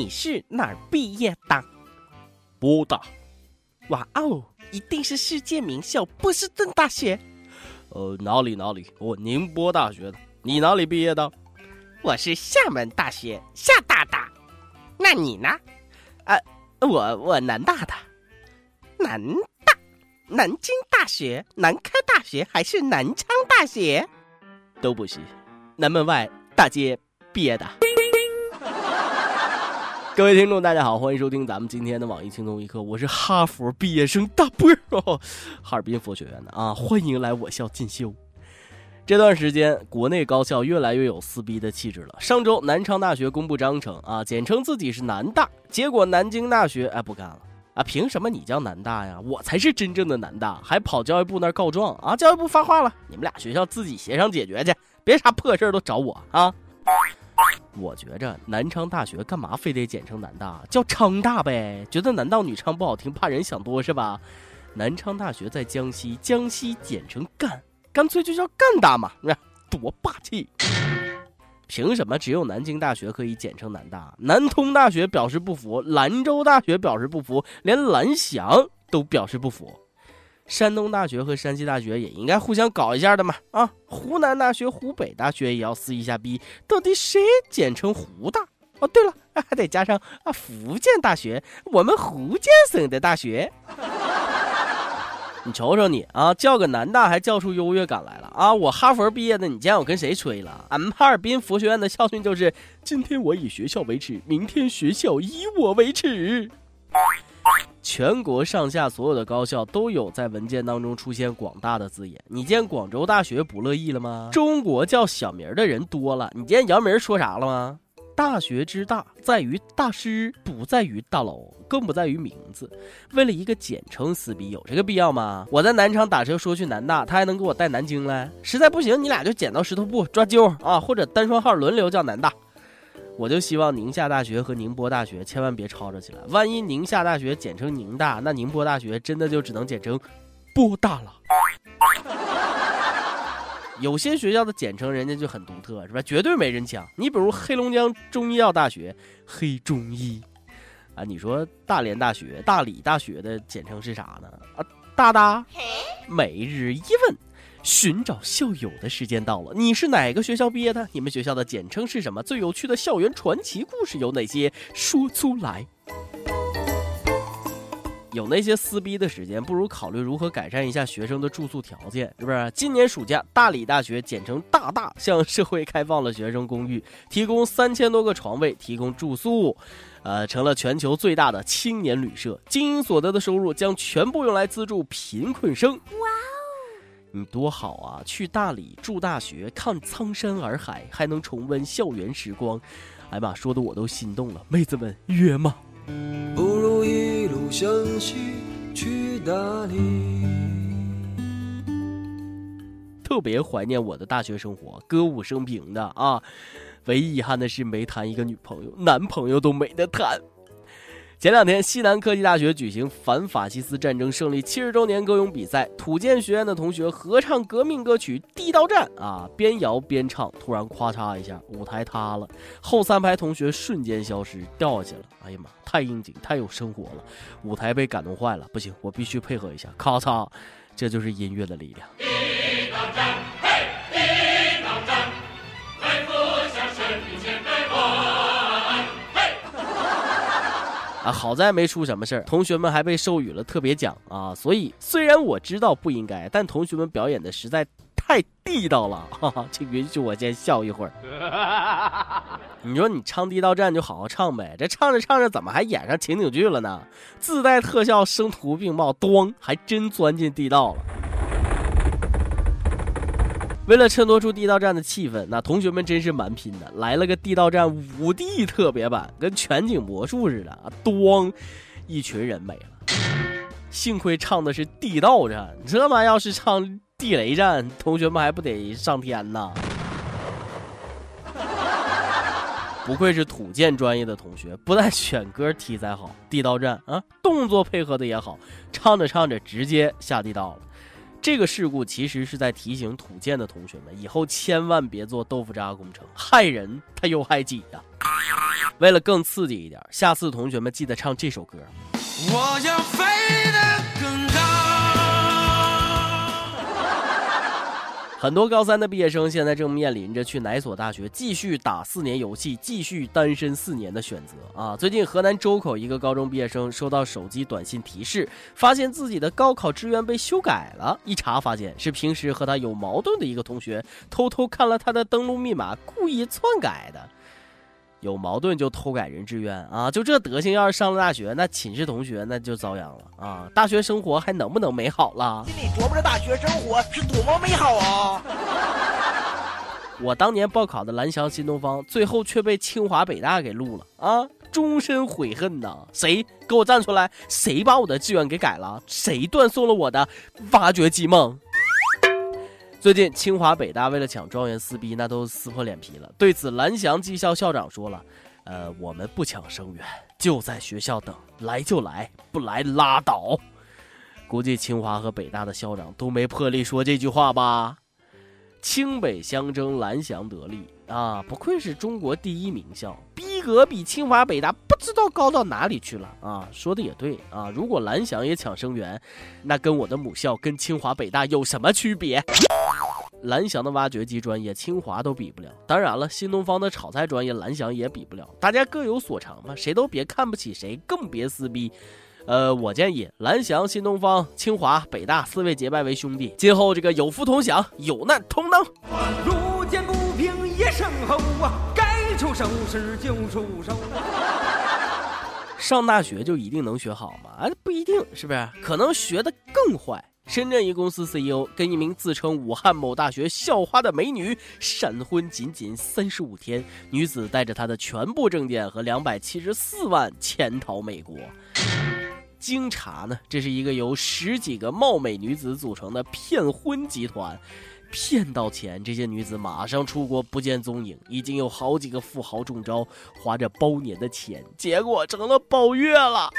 你是哪儿毕业的？波大。哇哦，一定是世界名校波士顿大学。呃，哪里哪里，我宁波大学的。你哪里毕业的？我是厦门大学厦大的。那你呢？呃，我我南大的。南大，南京大学、南开大学还是南昌大学？都不是，南门外大街毕业的。各位听众，大家好，欢迎收听咱们今天的网易轻松一刻，我是哈佛毕业生大波儿，哈尔滨佛学院的啊，欢迎来我校进修。这段时间，国内高校越来越有撕逼的气质了。上周，南昌大学公布章程啊，简称自己是南大，结果南京大学哎不干了啊，凭什么你叫南大呀？我才是真正的南大，还跑教育部那儿告状啊！教育部发话了，你们俩学校自己协商解决去，别啥破事儿都找我啊！我觉着南昌大学干嘛非得简称南大，叫昌大呗？觉得男盗女娼不好听，怕人想多是吧？南昌大学在江西，江西简称赣，干脆就叫赣大嘛，多霸气！凭什么只有南京大学可以简称南大？南通大学表示不服，兰州大学表示不服，连蓝翔都表示不服。山东大学和山西大学也应该互相搞一下的嘛！啊，湖南大学、湖北大学也要撕一下逼，到底谁简称湖大？哦，对了，还得加上啊，福建大学，我们福建省的大学。你瞅瞅你啊，叫个南大还叫出优越感来了啊！我哈佛毕业的，你见我跟谁吹了？俺们哈尔滨佛学院的校训就是：今天我以学校为耻，明天学校以我为耻。全国上下所有的高校都有在文件当中出现“广大”的字眼。你见广州大学不乐意了吗？中国叫小名的人多了。你见姚明说啥了吗？大学之大在于大师，不在于大楼，更不在于名字。为了一个简称撕逼，有这个必要吗？我在南昌打车说去南大，他还能给我带南京来？实在不行，你俩就剪刀石头布抓阄啊，或者单双号轮流叫南大。我就希望宁夏大学和宁波大学千万别吵吵起来。万一宁夏大学简称宁大，那宁波大学真的就只能简称波大了。有些学校的简称人家就很独特，是吧？绝对没人抢。你比如黑龙江中医药大学，黑中医，啊，你说大连大学、大理大学的简称是啥呢？啊，大大。每日一问。寻找校友的时间到了，你是哪个学校毕业的？你们学校的简称是什么？最有趣的校园传奇故事有哪些？说出来。有那些撕逼的时间，不如考虑如何改善一下学生的住宿条件，是不是？今年暑假，大理大学简称大大向社会开放了学生公寓，提供三千多个床位，提供住宿，呃，成了全球最大的青年旅社。经营所得的收入将全部用来资助贫困生。哇！你多好啊！去大理住大学，看苍山洱海，还能重温校园时光。哎妈，说的我都心动了。妹子们约吗？不如一路向西去大理。特别怀念我的大学生活，歌舞升平的啊。唯一遗憾的是没谈一个女朋友，男朋友都没得谈。前两天，西南科技大学举行反法西斯战争胜利七十周年歌咏比赛，土建学院的同学合唱革命歌曲《地道战》啊，边摇边唱，突然咔嚓一下，舞台塌了，后三排同学瞬间消失，掉下去了。哎呀妈，太应景，太有生活了，舞台被感动坏了，不行，我必须配合一下，咔嚓，这就是音乐的力量。地道战。啊，好在没出什么事儿，同学们还被授予了特别奖啊！所以虽然我知道不应该，但同学们表演的实在太地道了，哈哈，请允许我先笑一会儿。你说你唱地道战就好好唱呗，这唱着唱着怎么还演上情景剧了呢？自带特效，声图并茂，咣，还真钻进地道了。为了衬托出地道战的气氛，那同学们真是蛮拼的，来了个地道战五 D 特别版，跟全景魔术似的啊！咣，一群人没了。幸亏唱的是地道战，这妈要是唱地雷战，同学们还不得上天呐？不愧是土建专业的同学，不但选歌题材好，地道战啊，动作配合的也好，唱着唱着直接下地道了。这个事故其实是在提醒土建的同学们，以后千万别做豆腐渣工程，害人他又害己呀。为了更刺激一点，下次同学们记得唱这首歌。我要飞很多高三的毕业生现在正面临着去哪所大学继续打四年游戏、继续单身四年的选择啊！最近河南周口一个高中毕业生收到手机短信提示，发现自己的高考志愿被修改了，一查发现是平时和他有矛盾的一个同学偷偷看了他的登录密码，故意篡改的。有矛盾就偷改人志愿啊！就这德行，要是上了大学，那寝室同学那就遭殃了啊！大学生活还能不能美好了？心里琢磨着大学生活是多么美好啊！我当年报考的蓝翔新东方，最后却被清华北大给录了啊！终身悔恨呐！谁给我站出来？谁把我的志愿给改了？谁断送了我的挖掘机梦？最近清华北大为了抢状元撕逼，那都撕破脸皮了。对此，蓝翔技校校长说了：“呃，我们不抢生源，就在学校等，来就来，不来拉倒。”估计清华和北大的校长都没魄力说这句话吧。清北相争，蓝翔得利啊！不愧是中国第一名校，逼格比清华北大不知道高到哪里去了啊！说的也对啊，如果蓝翔也抢生源，那跟我的母校跟清华北大有什么区别？蓝翔的挖掘机专业，清华都比不了。当然了，新东方的炒菜专业，蓝翔也比不了。大家各有所长嘛，谁都别看不起谁，更别撕逼。呃，我建议蓝翔、新东方、清华、北大四位结拜为兄弟，今后这个有福同享，有难同当。路见不平一声吼啊，该出手时就出手。上大学就一定能学好吗？啊，不一定，是不是？可能学的更坏。深圳一公司 CEO 跟一名自称武汉某大学校花的美女闪婚，仅仅三十五天，女子带着她的全部证件和两百七十四万潜逃美国。经查呢，这是一个由十几个貌美女子组成的骗婚集团，骗到钱，这些女子马上出国不见踪影。已经有好几个富豪中招，花着包年的钱，结果成了包月了。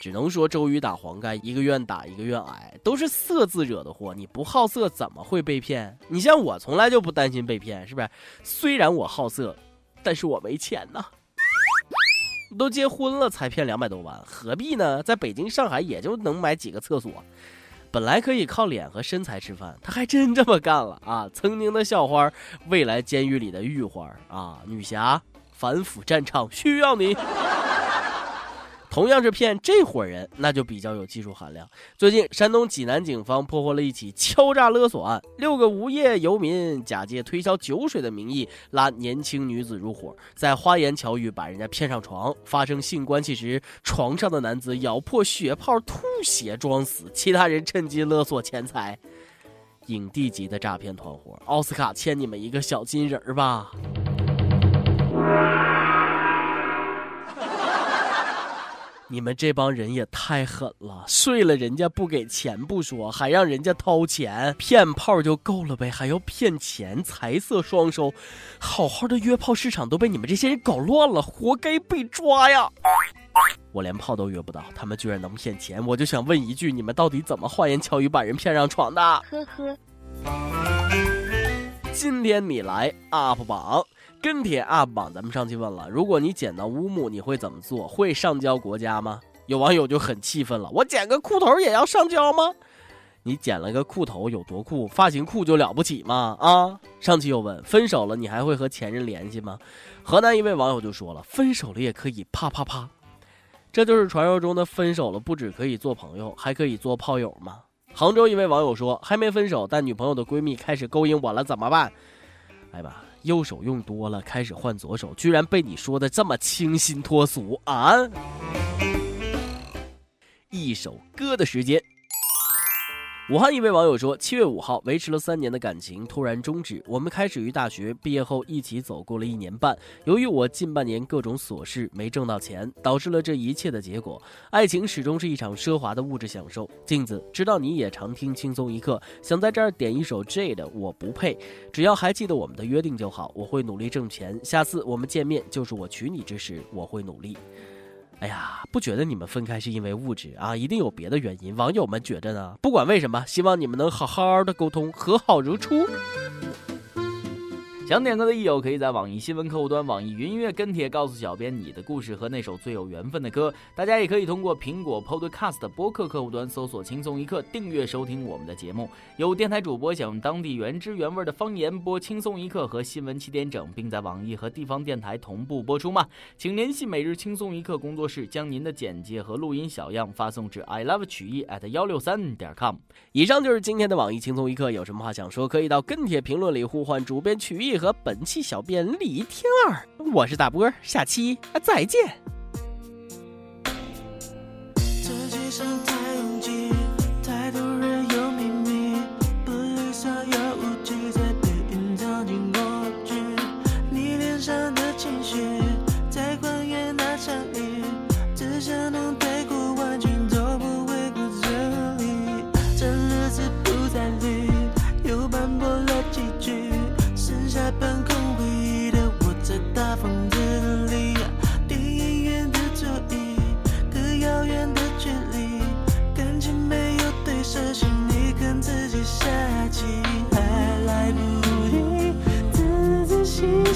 只能说周瑜打黄盖，一个愿打一个愿挨，都是色字惹的祸。你不好色怎么会被骗？你像我从来就不担心被骗，是不是？虽然我好色，但是我没钱呐。都结婚了才骗两百多万，何必呢？在北京、上海也就能买几个厕所，本来可以靠脸和身材吃饭，他还真这么干了啊！曾经的校花，未来监狱里的玉花啊，女侠，反腐战场需要你。同样是骗这伙人，那就比较有技术含量。最近，山东济南警方破获了一起敲诈勒索案，六个无业游民假借推销酒水的名义拉年轻女子入伙，在花言巧语把人家骗上床，发生性关系时，床上的男子咬破血泡吐血装死，其他人趁机勒索钱财。影帝级的诈骗团伙，奥斯卡欠你们一个小金人儿吧。你们这帮人也太狠了！睡了人家不给钱不说，还让人家掏钱骗炮就够了呗，还要骗钱，财色双收，好好的约炮市场都被你们这些人搞乱了，活该被抓呀！我连炮都约不到，他们居然能骗钱，我就想问一句：你们到底怎么花言巧语把人骗上床的？呵呵。今天你来 UP 榜。跟帖 UP 榜，咱们上期问了，如果你捡到乌木，你会怎么做？会上交国家吗？有网友就很气愤了，我捡个裤头也要上交吗？你捡了个裤头有多酷？发型酷就了不起吗？啊！上期又问，分手了你还会和前任联系吗？河南一位网友就说了，分手了也可以啪啪啪，这就是传说中的分手了不止可以做朋友，还可以做炮友吗？杭州一位网友说，还没分手，但女朋友的闺蜜开始勾引我了，怎么办？哎吧。右手用多了，开始换左手，居然被你说的这么清新脱俗啊！一首歌的时间。武汉一位网友说：“七月五号，维持了三年的感情突然终止。我们开始于大学，毕业后一起走过了一年半。由于我近半年各种琐事没挣到钱，导致了这一切的结果。爱情始终是一场奢华的物质享受。”镜子，知道你也常听轻松一刻，想在这儿点一首 J 的《我不配》。只要还记得我们的约定就好，我会努力挣钱。下次我们见面就是我娶你之时，我会努力。哎呀，不觉得你们分开是因为物质啊，一定有别的原因。网友们觉得呢？不管为什么，希望你们能好好的沟通，和好如初。想点歌的益友可以在网易新闻客户端、网易云音乐跟帖告诉小编你的故事和那首最有缘分的歌。大家也可以通过苹果 Podcast 播客客户端搜索“轻松一刻”，订阅收听我们的节目。有电台主播想用当地原汁原味的方言播《轻松一刻》和新闻七点整，并在网易和地方电台同步播出吗？请联系每日轻松一刻工作室，将您的简介和录音小样发送至 i love 曲艺 at 幺六三点 com。以上就是今天的网易轻松一刻，有什么话想说，可以到跟帖评论里呼唤主编曲艺。和本期小编李天二，我是大波，下期再见。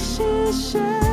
谢谢。